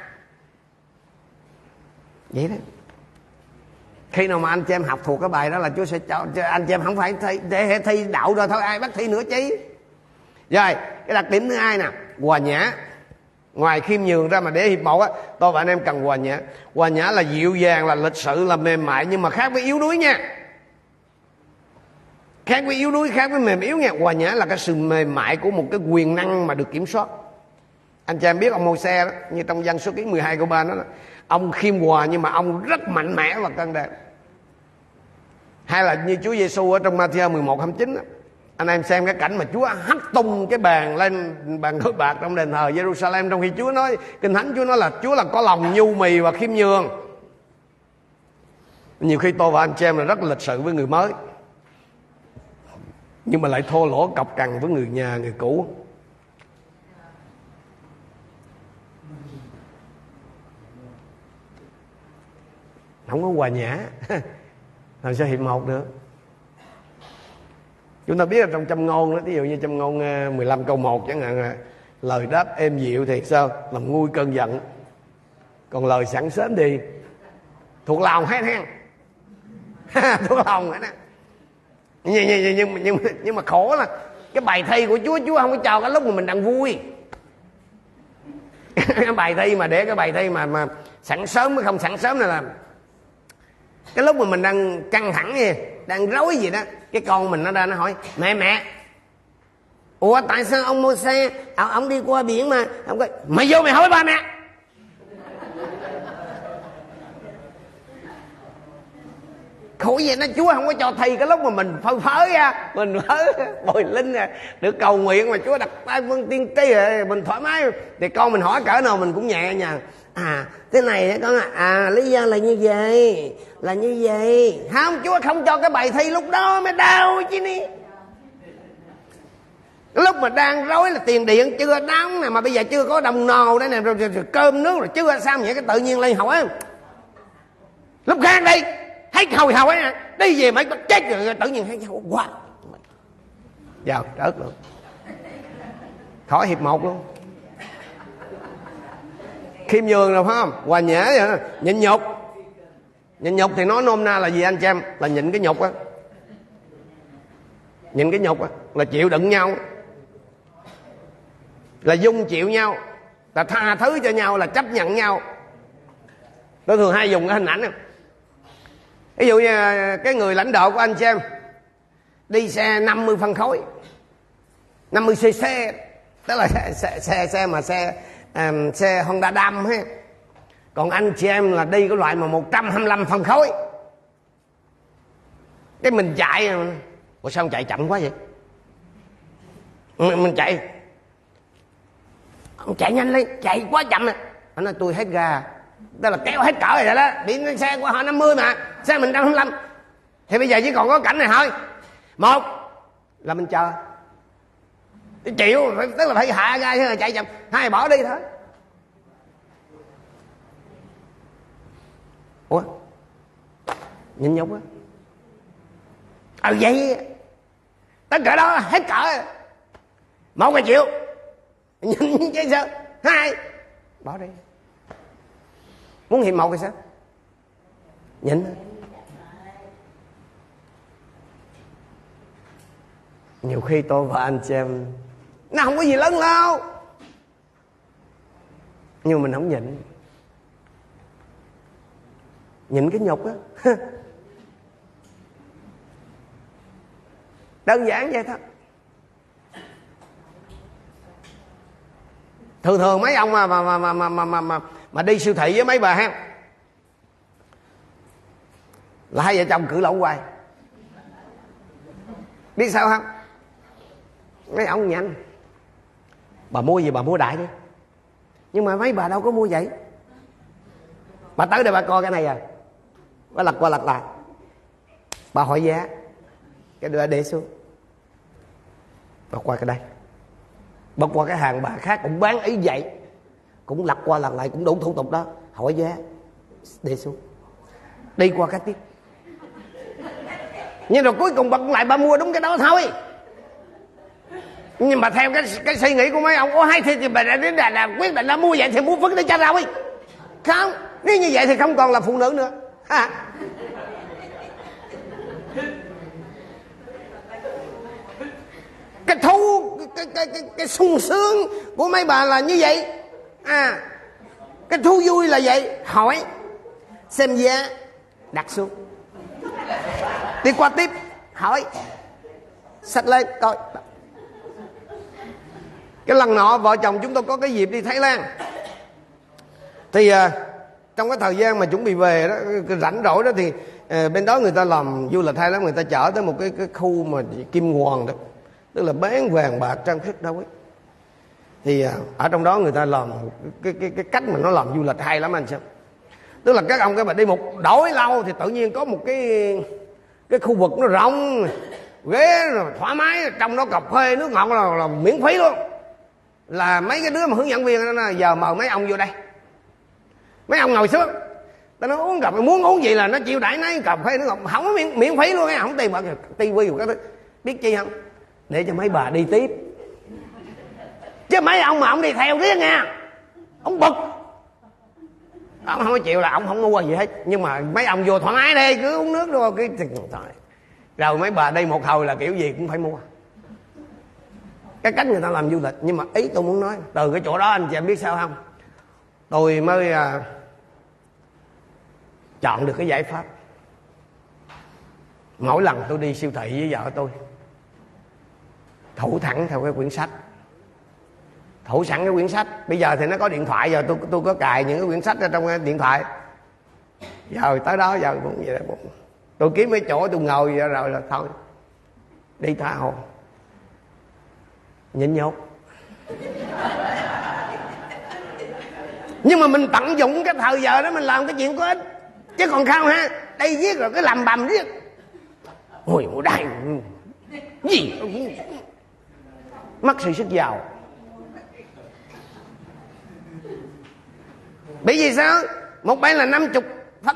Vậy đó. Khi nào mà anh chị em học thuộc cái bài đó là chúa sẽ cho anh chị em không phải thi, để thi đậu rồi thôi ai bắt thi nữa chứ rồi cái đặc điểm thứ hai nè hòa nhã ngoài khiêm nhường ra mà để hiệp một á tôi và anh em cần hòa nhã. Hòa nhã là dịu dàng là lịch sự là mềm mại nhưng mà khác với yếu đuối nha. Khác với yếu đuối khác với mềm yếu nha. Hòa nhã là cái sự mềm mại của một cái quyền năng mà được kiểm soát. Anh chị em biết ông mô xe đó như trong văn số ký 12 của ba đó, đó, ông khiêm hòa nhưng mà ông rất mạnh mẽ và cân đẹp hay là như Chúa Giêsu ở trong Matthew 11 29 đó, anh em xem cái cảnh mà Chúa hất tung cái bàn lên, bàn đối bạc trong đền thờ Jerusalem trong khi Chúa nói, kinh thánh Chúa nói là Chúa là có lòng nhu mì và khiêm nhường. Nhiều khi tôi và anh chị em là rất lịch sự với người mới, nhưng mà lại thô lỗ cọc cằn với người nhà, người cũ. Không có hòa nhã. Làm sao hiệp một được? Chúng ta biết là trong châm ngôn đó ví dụ như châm ngôn ờ, 15 câu 1 chẳng hạn lời đáp êm dịu thì sao? Làm nguôi cơn giận. Còn lời sẵn sớm thì thuộc lòng hết hen thuộc lòng hết á nhưng, nhưng, nhưng, nhưng, nhưng mà khổ là cái bài thi của chúa chúa không có cho cái lúc mà mình đang vui. Cái bài thi mà để cái bài thi mà mà sẵn sớm mới không sẵn sớm này là cái lúc mà mình đang căng thẳng vậy đang rối gì đó. Cái con mình nó ra nó hỏi mẹ mẹ. Ủa tại sao ông mua xe? Ông, ông đi qua biển mà. Ông nói mày vô mày hỏi ba mẹ. Khổ vậy nó chúa không có cho thầy cái lúc mà mình phơi phới ra mình phới bồi linh à. Được cầu nguyện mà chúa đặt tay vân tiên tri rồi mình thoải mái. Thì con mình hỏi cỡ nào mình cũng nhẹ nhàng à thế này đó con à, à lý do là như vậy là như vậy. Không chúa không cho cái bài thi lúc đó mới đau chứ đi lúc mà đang rối là tiền điện chưa đóng nè mà bây giờ chưa có đồng nồ đây nè rồi, rồi, rồi cơm nước rồi chưa sao vậy cái tự nhiên lên hỏi. Lúc khác đi thấy hồi hầu ấy đi về mấy chết rồi tự nhiên thấy quá vào dạ, rớt luôn. Khỏi hiệp một luôn khiêm nhường rồi phải không? Hòa nhã vậy nhịn nhục. Nhịn nhục thì nói nôm na là gì anh chị em là nhịn cái nhục á. Nhịn cái nhục á là chịu đựng nhau. Là dung chịu nhau. Là tha thứ cho nhau là chấp nhận nhau. Tôi thường hay dùng cái hình ảnh này. Ví dụ như à, cái người lãnh đạo của anh chị em đi xe 50 phân khối. 50 cc tức là xe xe, xe mà xe um, xe Honda Dam ha còn anh chị em là đi cái loại mà 125 phân khối. Cái mình chạy à. ủa sao chạy chậm quá vậy? Mình, mình chạy. Ông chạy nhanh lên chạy quá chậm à. Anh nói tôi hết ga. Đó là kéo hết cỡ rồi đó. Bị xe qua họ 50 mà. Xe mình trăm lăm. Thì bây giờ chỉ còn có cảnh này thôi. Một là mình chờ chịu, tức là phải hạ ngay chứ là chạy chậm hai bỏ đi thôi. Ủa? Nhìn nhục á ờ vậy tất cả đó, hết cỡ. Một là chịu. Nhìn chứ sao? Hai. Bỏ đi. Muốn hiệp một thì sao? Nhịn nhiều khi tôi và anh chị em nó không có gì lớn lao. Nhưng mình không nhịn. Nhịn cái nhục á. Đơn giản vậy thôi. Thường thường mấy ông mà mà mà mà mà mà mà, mà đi siêu thị với mấy bà ha. Là hai vợ chồng cử lộn hoài. Biết sao không? Mấy ông nhanh bà mua gì bà mua đại đi. Nhưng mà mấy bà đâu có mua vậy? Bà tới đây bà coi cái này à. Bà lật qua lật lại. Bà hỏi giá. Cái đưa để xuống. Bà qua cái đây. Bà qua cái hàng bà khác cũng bán ý vậy. Cũng lật qua lật lại, cũng đủ thủ tục đó. Hỏi giá. Để xuống. Đi qua cái tiếp. Nhưng rồi cuối cùng bà cũng lại bà mua đúng cái đó thôi nhưng mà theo cái cái suy nghĩ của mấy ông có hai thì, thì bà đã đến đà là quyết định là mua vậy thì mua phức để cho rồi không nếu như vậy thì không còn là phụ nữ nữa. Ha. Cái thú cái, cái, cái, cái sung sướng của mấy bà là như vậy. À cái thú vui là vậy. Hỏi xem giá đặt xuống. Đi qua tiếp. Hỏi sách lên coi cái lần nọ vợ chồng chúng tôi có cái dịp đi thái lan. Thì à, trong cái thời gian mà chuẩn bị về đó cái rảnh rỗi đó thì à, bên đó người ta làm du lịch hay lắm người ta chở tới một cái cái khu mà kim hoàng đó. Tức là bán vàng bạc trang sức đâu ấy thì à, ở trong đó người ta làm cái cái cái cách mà nó làm du lịch hay lắm anh xem tức là các ông cái mà đi một đổi lâu thì tự nhiên có một cái cái khu vực nó rộng ghế rồi thoải mái trong đó cà phê nước ngọt là, là miễn phí luôn là mấy cái đứa mà hướng dẫn viên đó giờ mời mấy ông vô đây. Mấy ông ngồi xuống. Tao nói uống cà phê muốn uống gì là nó chịu đãi nấy cà phê nó ngọc không có miễn, miễn phí luôn á không tiền bạc tivi các thứ, biết chi không? Để cho mấy bà đi tiếp. Chứ mấy ông mà ông đi theo riết nha. Ông bực. Ông không có chịu là ông không mua gì hết. Nhưng mà mấy ông vô thoải mái đi cứ uống nước luôn cái rồi mấy bà đi một hồi là kiểu gì cũng phải mua cái cách người ta làm du lịch nhưng mà ý tôi muốn nói từ cái chỗ đó anh chị em biết sao không? Tôi mới à, chọn được cái giải pháp. Mỗi lần tôi đi siêu thị với vợ tôi thủ thẳng theo cái quyển sách. Thủ sẵn cái quyển sách. Bây giờ thì nó có điện thoại giờ tôi tôi có cài những cái quyển sách ở trong cái điện thoại. Giờ tới đó giờ cũng vậy đó tôi kiếm cái chỗ tôi ngồi giờ rồi là thôi đi tha hồ nhịn nhục nhưng mà mình tận dụng cái thời giờ đó mình làm cái chuyện có ích. Chứ còn không ha đây viết rồi cái làm bầm viết. Ôi đây gì? Mất sự sức giàu. Bởi vì sao? Một bay là năm chục phân.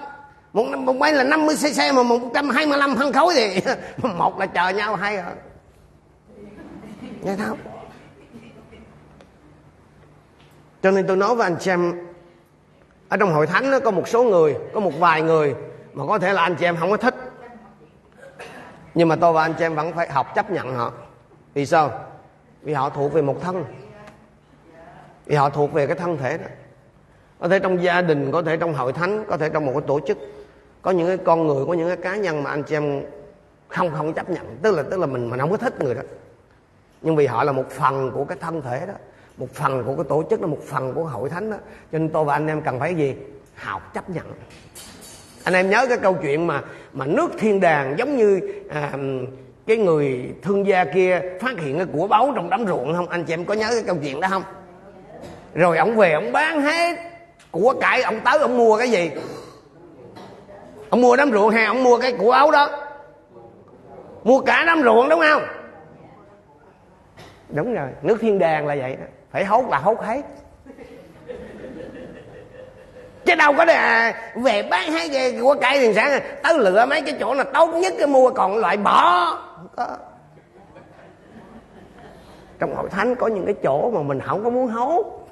Một, một bay là 50 cc mà một trăm hai mươi lăm phân khối thì một là chờ nhau hai rồi nghe không? Cho nên tôi nói với anh chị em ở trong hội thánh nó có một số người, có một vài người mà có thể là anh chị em không có thích. Nhưng mà tôi và anh chị em vẫn phải học chấp nhận họ. Vì sao? Vì họ thuộc về một thân. Vì họ thuộc về cái thân thể đó. Có thể trong gia đình, có thể trong hội thánh, có thể trong một cái tổ chức, có những cái con người, có những cái cá nhân mà anh chị em không không chấp nhận. Tức là tức là mình mình không có thích người đó nhưng vì họ là một phần của cái thân thể đó một phần của cái tổ chức đó một phần của hội thánh đó. Cho nên tôi và anh em cần phải gì? Học chấp nhận. Anh em nhớ cái câu chuyện mà mà nước thiên đàng giống như à, cái người thương gia kia phát hiện cái của báu trong đám ruộng không? Anh chị em có nhớ cái câu chuyện đó không? Rồi ông về ông bán hết của cải ông tới ông mua cái gì? Ông mua đám ruộng hay ông mua cái của áo đó? Mua cả đám ruộng đúng không? Đúng rồi, nước thiên đàng là vậy đó. Phải hốt là hốt hết. Chứ đâu có để về bán hai về của cải thì sáng tới lựa mấy cái chỗ là tốt nhất cái mua, còn loại bỏ. Không có. Trong hội thánh có những cái chỗ mà mình không có muốn hốt.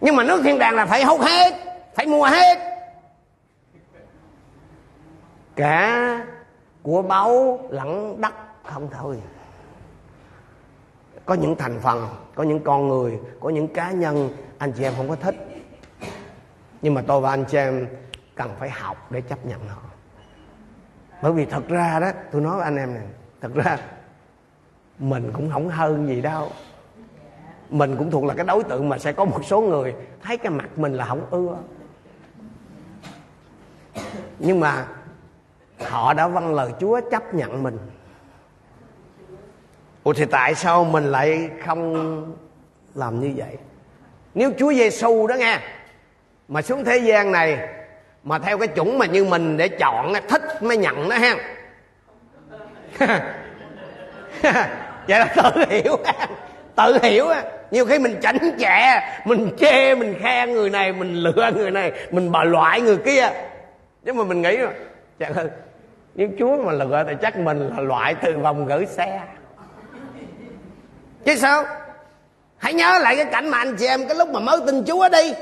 Nhưng mà nước thiên đàng là phải hốt hết, phải mua hết. Cả của báu lẫn đất không thôi. Có những thành phần, có những con người, có những cá nhân, anh chị em không có thích. Nhưng mà tôi và anh chị em cần phải học để chấp nhận họ. Bởi vì thật ra đó, tôi nói với anh em này, thật ra mình cũng không hơn gì đâu. Mình cũng thuộc là cái đối tượng mà sẽ có một số người thấy cái mặt mình là không ưa. Nhưng mà họ đã vâng lời chúa chấp nhận mình ủa, thì tại sao mình lại không làm như vậy? Nếu chúa giêsu đó nghe, mà xuống thế gian này, mà theo cái chuẩn mà như mình để chọn thích mới nhận đó ha. Vậy là tự hiểu tự hiểu nhiều khi mình chảnh chẹ, mình chê, mình khen người này, mình lựa người này, mình bà loại người kia. Nhưng mà mình nghĩ rồi trời ơi nếu chúa mà lựa thì chắc mình là loại từ vòng gửi xe chứ sao? Hãy nhớ lại cái cảnh mà anh chị em cái lúc mà mới tin chúa đi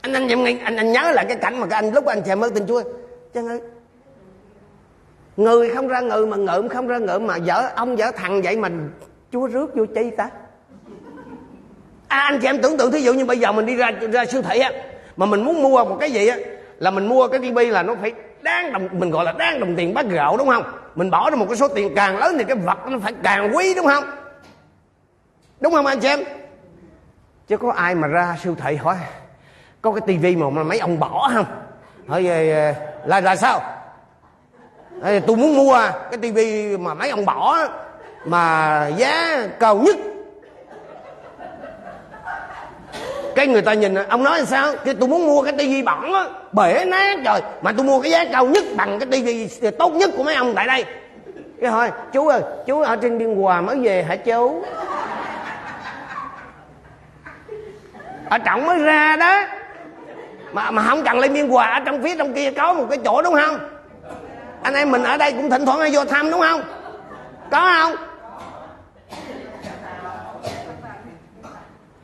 anh anh em anh, anh nhớ lại cái cảnh mà cái anh lúc anh chị em mới tin chúa. Chứ ơi? Người không ra ngự mà ngợm không ra ngợm mà vợ ông vợ thằng vậy mà chúa rước vô chi ta? À, anh chị em tưởng tượng thí dụ như bây giờ mình đi ra ra siêu thị á mà mình muốn mua một cái gì á là mình mua cái tivi là nó phải đang đồng, mình gọi là đang đồng tiền bát gạo, đúng không? Mình bỏ ra một cái số tiền càng lớn thì cái vật nó phải càng quý, đúng không? Đúng không anh chị em? Chứ có ai mà ra siêu thị hỏi, có cái tivi mà mấy ông bỏ không? Hỏi về là là sao? Tôi muốn mua cái tivi mà mấy ông bỏ mà giá cao nhất cái người ta nhìn, ông nói sao? Cái tôi muốn mua cái tivi bẩn á, bể nát trời mà tôi mua cái giá cao nhất bằng cái tivi tốt nhất của mấy ông tại đây. Cái hỏi, chú ơi, chú ở trên biên hòa mới về hả chú? Ở trọng mới ra đó. Mà mà không cần lấy biên hòa, ở trong phía trong kia có một cái chỗ đúng không? Anh em mình ở đây cũng thỉnh thoảng hay vô thăm đúng không? Có không?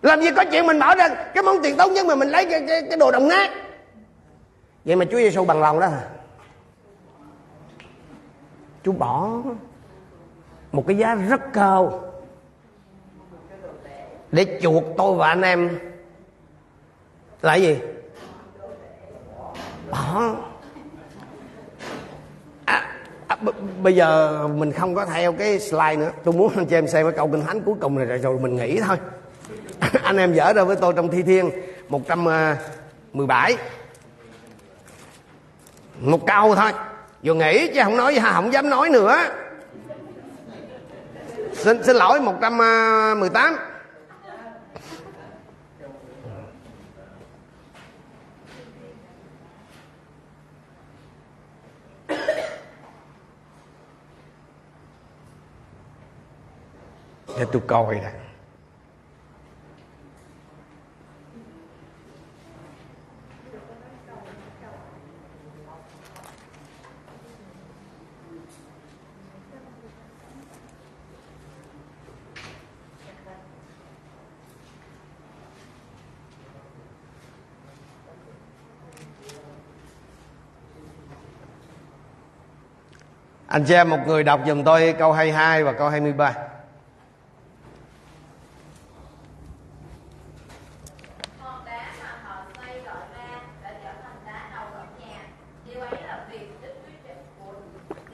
Làm gì có chuyện mình bỏ ra cái món tiền tốt nhất mà mình lấy cái, cái, cái đồ đồng nát? Vậy mà Chúa Giêsu bằng lòng đó hả? Chú bỏ một cái giá rất cao để chuộc tôi và anh em. Là gì? Bỏ. À, à, b- bây giờ mình không có theo cái slide nữa. Tôi muốn anh chị em xem cái câu kinh thánh cuối cùng này rồi, rồi mình nghĩ thôi. anh em dở ra với tôi trong thi thiên 117 à, một câu thôi. Vừa nghĩ chứ không nói không dám nói nữa. Xin xin lỗi 118 à, để tôi coi nè. Anh chị em một người đọc giùm tôi câu 22 và câu 23 hòn đá mà họ xây gọi ra đã trở thành đá đầu ở nhà. Điều ấy là việc đức chúa trời của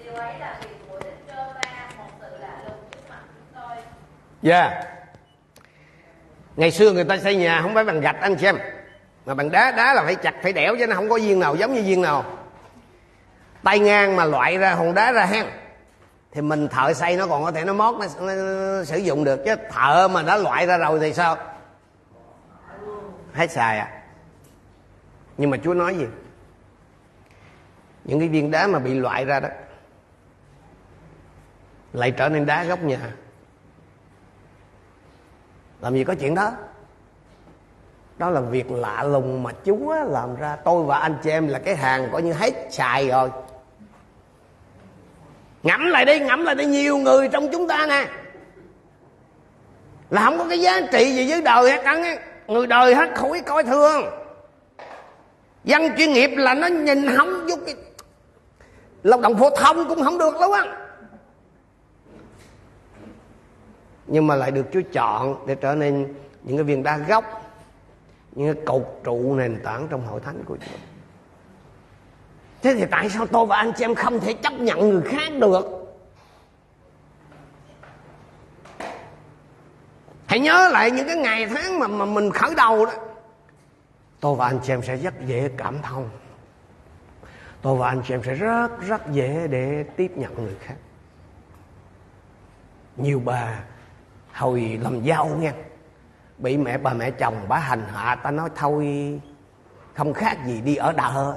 điều ấy là việc của đức trơ va một sự lạ lùng trước mặt chúng tôi. Yeah Ngày xưa người ta xây nhà không phải bằng gạch anh chị em Mà bằng đá, đá là phải chặt, phải đẽo chứ nó không có viên nào giống như viên nào Tay ngang mà loại ra hòn đá ra hang. Thì mình thợ xây nó còn có thể nó mót nó, nó, nó sử dụng được. Chứ thợ mà đã loại ra rồi thì sao? Hết xài à. Nhưng mà Chúa nói gì? Những cái viên đá mà bị loại ra đó Lại trở nên đá góc nhà. Làm gì có chuyện đó? Đó là việc lạ lùng mà chúa làm ra. Tôi và anh chị em là cái hàng coi như hết xài rồi ngẫm lại đi, ngẫm lại đi, nhiều người trong chúng ta nè. Là không có cái giá trị gì với đời hết trơn á. Người đời hết khỏi coi thường. Dân chuyên nghiệp là nó nhìn không vô cái lao động phổ thông cũng không được luôn á. Nhưng mà lại được Chúa chọn để trở nên những cái viên đá gốc, những cái cột trụ nền tảng trong hội thánh của Chúa thế thì tại sao tôi và anh chị em không thể chấp nhận người khác được? Hãy nhớ lại những cái ngày tháng mà mà mình khởi đầu đó. Tôi và anh chị em sẽ rất dễ cảm thông. Tôi và anh chị em sẽ rất rất dễ để tiếp nhận người khác. Nhiều bà hồi làm dâu nha bị mẹ, bà mẹ chồng, bà hành hạ, ta nói thôi, không khác gì đi ở đợ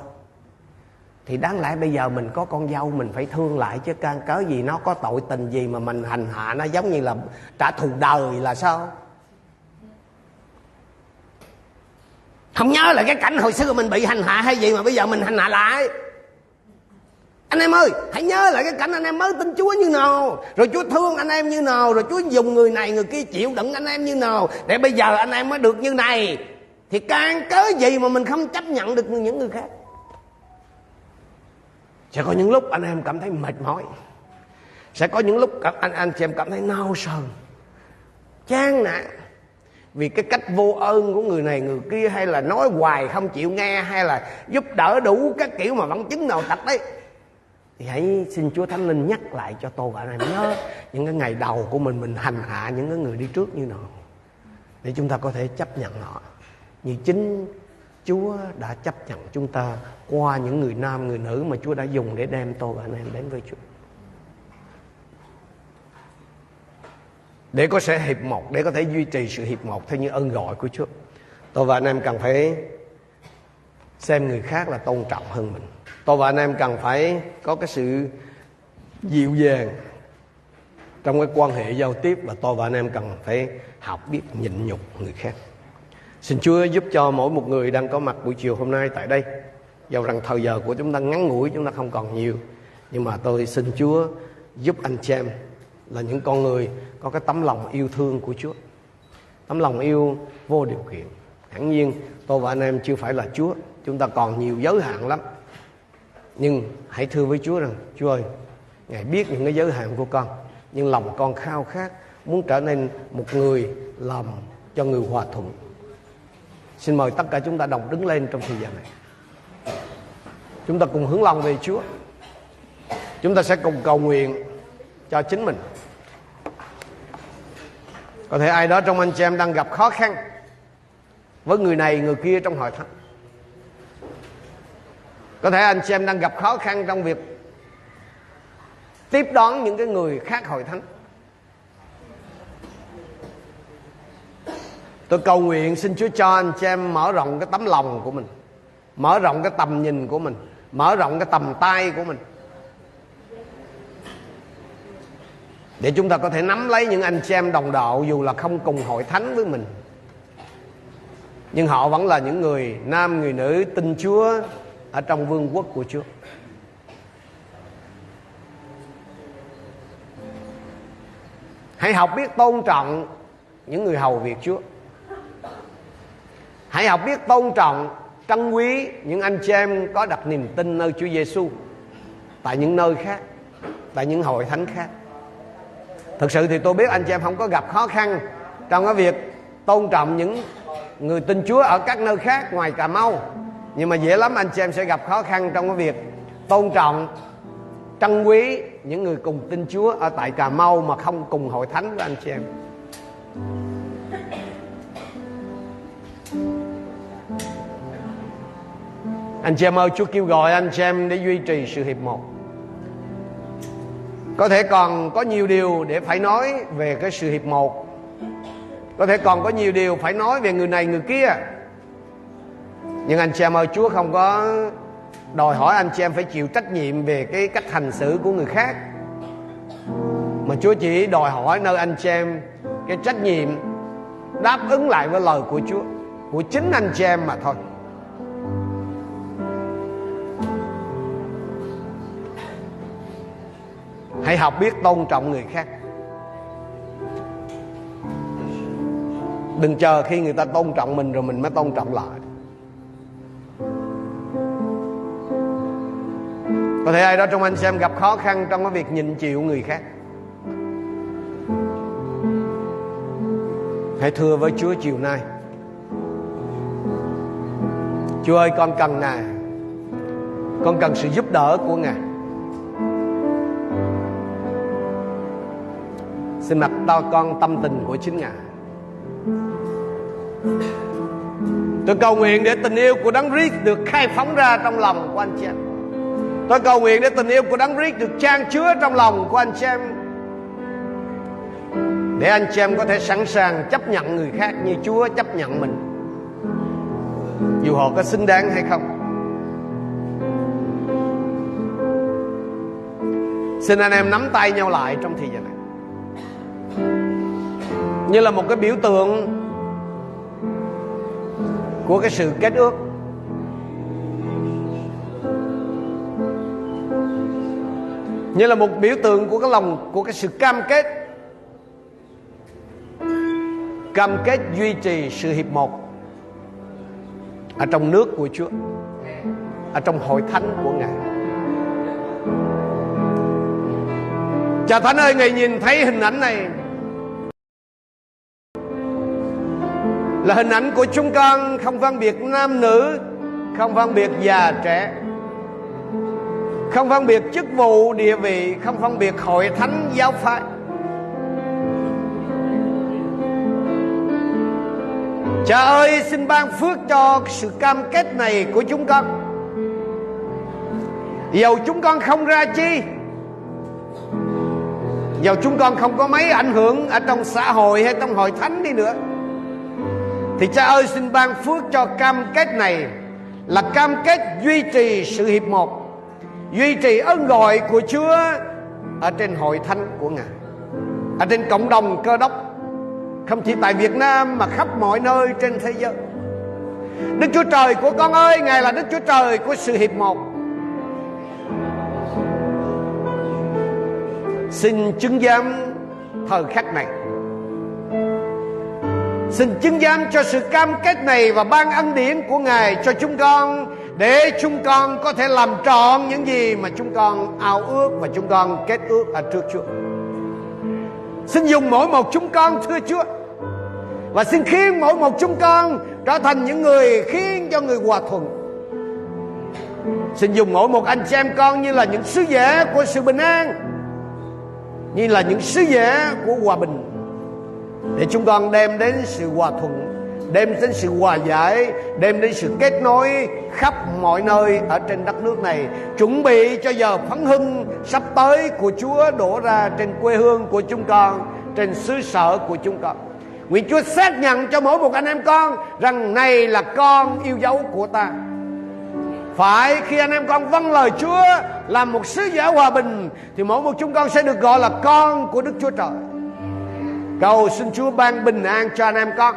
thì đáng lẽ bây giờ mình có con dâu, mình phải thương lại chứ can cớ gì nó có tội tình gì mà mình hành hạ nó giống như là trả thù đời là sao? Không nhớ là cái cảnh hồi xưa mình bị hành hạ hay gì mà bây giờ mình hành hạ lại. Anh em ơi, hãy nhớ lại cái cảnh anh em mới tin chúa như nào. Rồi chúa thương anh em như nào, rồi chúa dùng người này người kia chịu đựng anh em như nào. Để bây giờ anh em mới được như này. Thì can cớ gì mà mình không chấp nhận được những người khác? Sẽ có những lúc anh em cảm thấy mệt mỏi. Sẽ có những lúc anh anh chị em cảm thấy nao sờn, chán nản. Vì cái cách vô ơn của người này, người kia, hay là nói hoài không chịu nghe, hay là giúp đỡ đủ các kiểu mà vẫn chứng nào tật đấy. Thì hãy xin Chúa Thánh Linh nhắc lại cho tôi và anh em nhớ những cái ngày đầu của mình mình hành hạ những cái người đi trước như nào. Để chúng ta có thể chấp nhận họ. Như chính Chúa đã chấp nhận chúng ta qua những người nam, người nữ mà Chúa đã dùng để đem tôi và anh em đến với Chúa. Để có sẽ hiệp một, để có thể duy trì sự hiệp một theo như ơn gọi của Chúa. Tôi và anh em cần phải xem người khác là tôn trọng hơn mình. Tôi và anh em cần phải có cái sự dịu dàng trong cái quan hệ giao tiếp và tôi và anh em cần phải học biết nhịn nhục người khác. Xin Chúa giúp cho mỗi một người đang có mặt buổi chiều hôm nay tại đây. Dầu rằng thời giờ của chúng ta ngắn ngủi, chúng ta không còn nhiều. Nhưng mà tôi xin Chúa giúp anh chị em là những con người có cái tấm lòng yêu thương của Chúa. Tấm lòng yêu vô điều kiện. Hẳn nhiên tôi và anh em chưa phải là Chúa. Chúng ta còn nhiều giới hạn lắm. Nhưng hãy thưa với Chúa rằng Chúa ơi, Ngài biết những cái giới hạn của con. Nhưng lòng con khao khát muốn trở nên một người làm cho người hòa thuận Xin mời tất cả chúng ta đồng đứng lên trong thời gian này. Chúng ta cùng hướng lòng về Chúa. Chúng ta sẽ cùng cầu nguyện cho chính mình. Có thể ai đó trong anh chị em đang gặp khó khăn với người này, người kia trong hội thánh. Có thể anh chị em đang gặp khó khăn trong việc tiếp đón những cái người khác hội thánh. Tôi cầu nguyện xin Chúa cho anh chị em mở rộng cái tấm lòng của mình, Mở rộng cái tầm nhìn của mình Mở rộng cái tầm tay của mình. Để chúng ta có thể nắm lấy những anh chị em đồng đạo Dù là không cùng hội thánh với mình. Nhưng họ vẫn là những người nam người nữ tin Chúa Ở trong vương quốc của Chúa. Hãy học biết tôn trọng những người hầu việc Chúa. Hãy học biết tôn trọng, trân quý những anh chị em có đặt niềm tin nơi Chúa Giêsu tại những nơi khác, tại những hội thánh khác. Thực sự thì tôi biết anh chị em không có gặp khó khăn trong cái việc tôn trọng những người tin Chúa ở các nơi khác ngoài Cà Mau. Nhưng mà dễ lắm anh chị em sẽ gặp khó khăn trong cái việc tôn trọng, trân quý những người cùng tin Chúa ở tại Cà Mau mà không cùng hội thánh với anh chị em. Anh chị em ơi, Chúa kêu gọi anh chị em để duy trì sự hiệp một. Có thể còn có nhiều điều để phải nói về cái sự hiệp một. Có thể còn có nhiều điều phải nói về người này, người kia. Nhưng anh chị em ơi, Chúa không có đòi hỏi anh chị em phải chịu trách nhiệm về cái cách hành xử của người khác. Mà Chúa chỉ đòi hỏi nơi anh chị em cái trách nhiệm đáp ứng lại với lời của Chúa, Của chính anh chị em mà thôi. Hãy học biết tôn trọng người khác. Đừng chờ khi người ta tôn trọng mình rồi mình mới tôn trọng lại. Có thể ai đó trong anh xem gặp khó khăn trong cái việc nhìn chịu người khác. Hãy thưa với chúa chiều nay. Chúa ơi, con cần ngài. Con cần sự giúp đỡ của ngài. Xin mặc to con tâm tình của chính Ngài. Tôi cầu nguyện để tình yêu của Đấng Christ được khai phóng ra trong lòng của anh chị em. Tôi cầu nguyện để tình yêu của Đấng Christ được trang chứa trong lòng của anh chị em. Để anh chị em có thể sẵn sàng chấp nhận người khác như Chúa chấp nhận mình. Dù họ có xứng đáng hay không. Xin anh em nắm tay nhau lại trong thời gian này như là một cái biểu tượng của cái sự kết ước. Như là một biểu tượng của cái lòng, của cái sự cam kết. Cam kết duy trì sự hiệp một ở trong nước của Chúa, ở trong hội thánh của Ngài. Cha Thánh ơi, Ngài nhìn thấy hình ảnh này. Là hình ảnh của chúng con, không phân biệt nam nữ, không phân biệt già trẻ, không phân biệt chức vụ, địa vị, không phân biệt hội thánh, giáo phái. Cha ơi, xin ban phước cho sự cam kết này của chúng con. Dầu chúng con không ra chi, Dầu chúng con không có mấy ảnh hưởng Ở trong xã hội hay trong hội thánh đi nữa thì cha ơi, xin ban phước cho cam kết này là cam kết duy trì sự hiệp một, duy trì ơn gọi của Chúa ở trên hội thánh của Ngài, ở trên cộng đồng cơ đốc, không chỉ tại Việt Nam mà khắp mọi nơi trên thế giới. Đức Chúa Trời của con ơi, Ngài là Đức Chúa Trời của sự hiệp một. Xin chứng giám thời khắc này. Xin chứng giám cho sự cam kết này Và ban ân điển của Ngài cho chúng con, Để chúng con có thể làm trọn những gì Mà chúng con ao ước Và chúng con kết ước ở trước Chúa. Xin dùng mỗi một chúng con, thưa Chúa. Và xin khiến mỗi một chúng con Trở thành những người khiến cho người hòa thuận. Xin dùng mỗi một anh chị em con Như là những sứ giả của sự bình an, Như là những sứ giả của hòa bình. Để chúng con đem đến sự hòa thuận, Đem đến sự hòa giải, Đem đến sự kết nối khắp mọi nơi ở trên đất nước này. Chuẩn bị cho giờ phấn hưng sắp tới của Chúa đổ ra trên quê hương của chúng con, Trên xứ sở của chúng con. Nguyện Chúa xác nhận cho mỗi một anh em con Rằng này là con yêu dấu của ta. Phải, khi anh em con vâng lời Chúa, Làm một sứ giả hòa bình, Thì mỗi một chúng con sẽ được gọi là con của Đức Chúa Trời. Cầu xin Chúa ban bình an cho anh em con.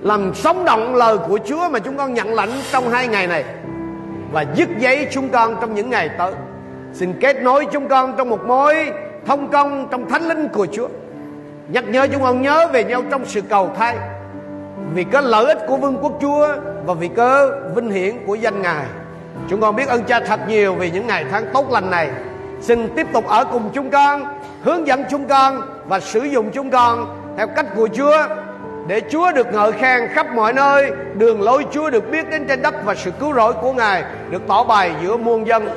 Làm sống động lời của Chúa Mà chúng con nhận lãnh trong hai ngày này. Và dứt giấy chúng con trong những ngày tới. Xin kết nối chúng con trong một mối thông công trong thánh linh của Chúa. Nhắc nhớ chúng con nhớ về nhau trong sự cầu thay. Vì có lợi ích của vương quốc Chúa Và vì cớ vinh hiển của danh Ngài. Chúng con biết ơn cha thật nhiều Vì những ngày tháng tốt lành này. Xin tiếp tục ở cùng chúng con, Hướng dẫn chúng con và sử dụng chúng con Theo cách của Chúa Để Chúa được ngợi khen khắp mọi nơi Đường lối Chúa được biết đến trên đất Và sự cứu rỗi của Ngài Được tỏ bài giữa muôn dân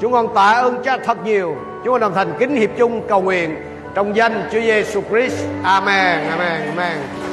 Chúng con tạ ơn cha thật nhiều Chúng con đồng thành kính hiệp chung cầu nguyện trong danh Chúa Giêsu Christ. Amen. Amen. Amen.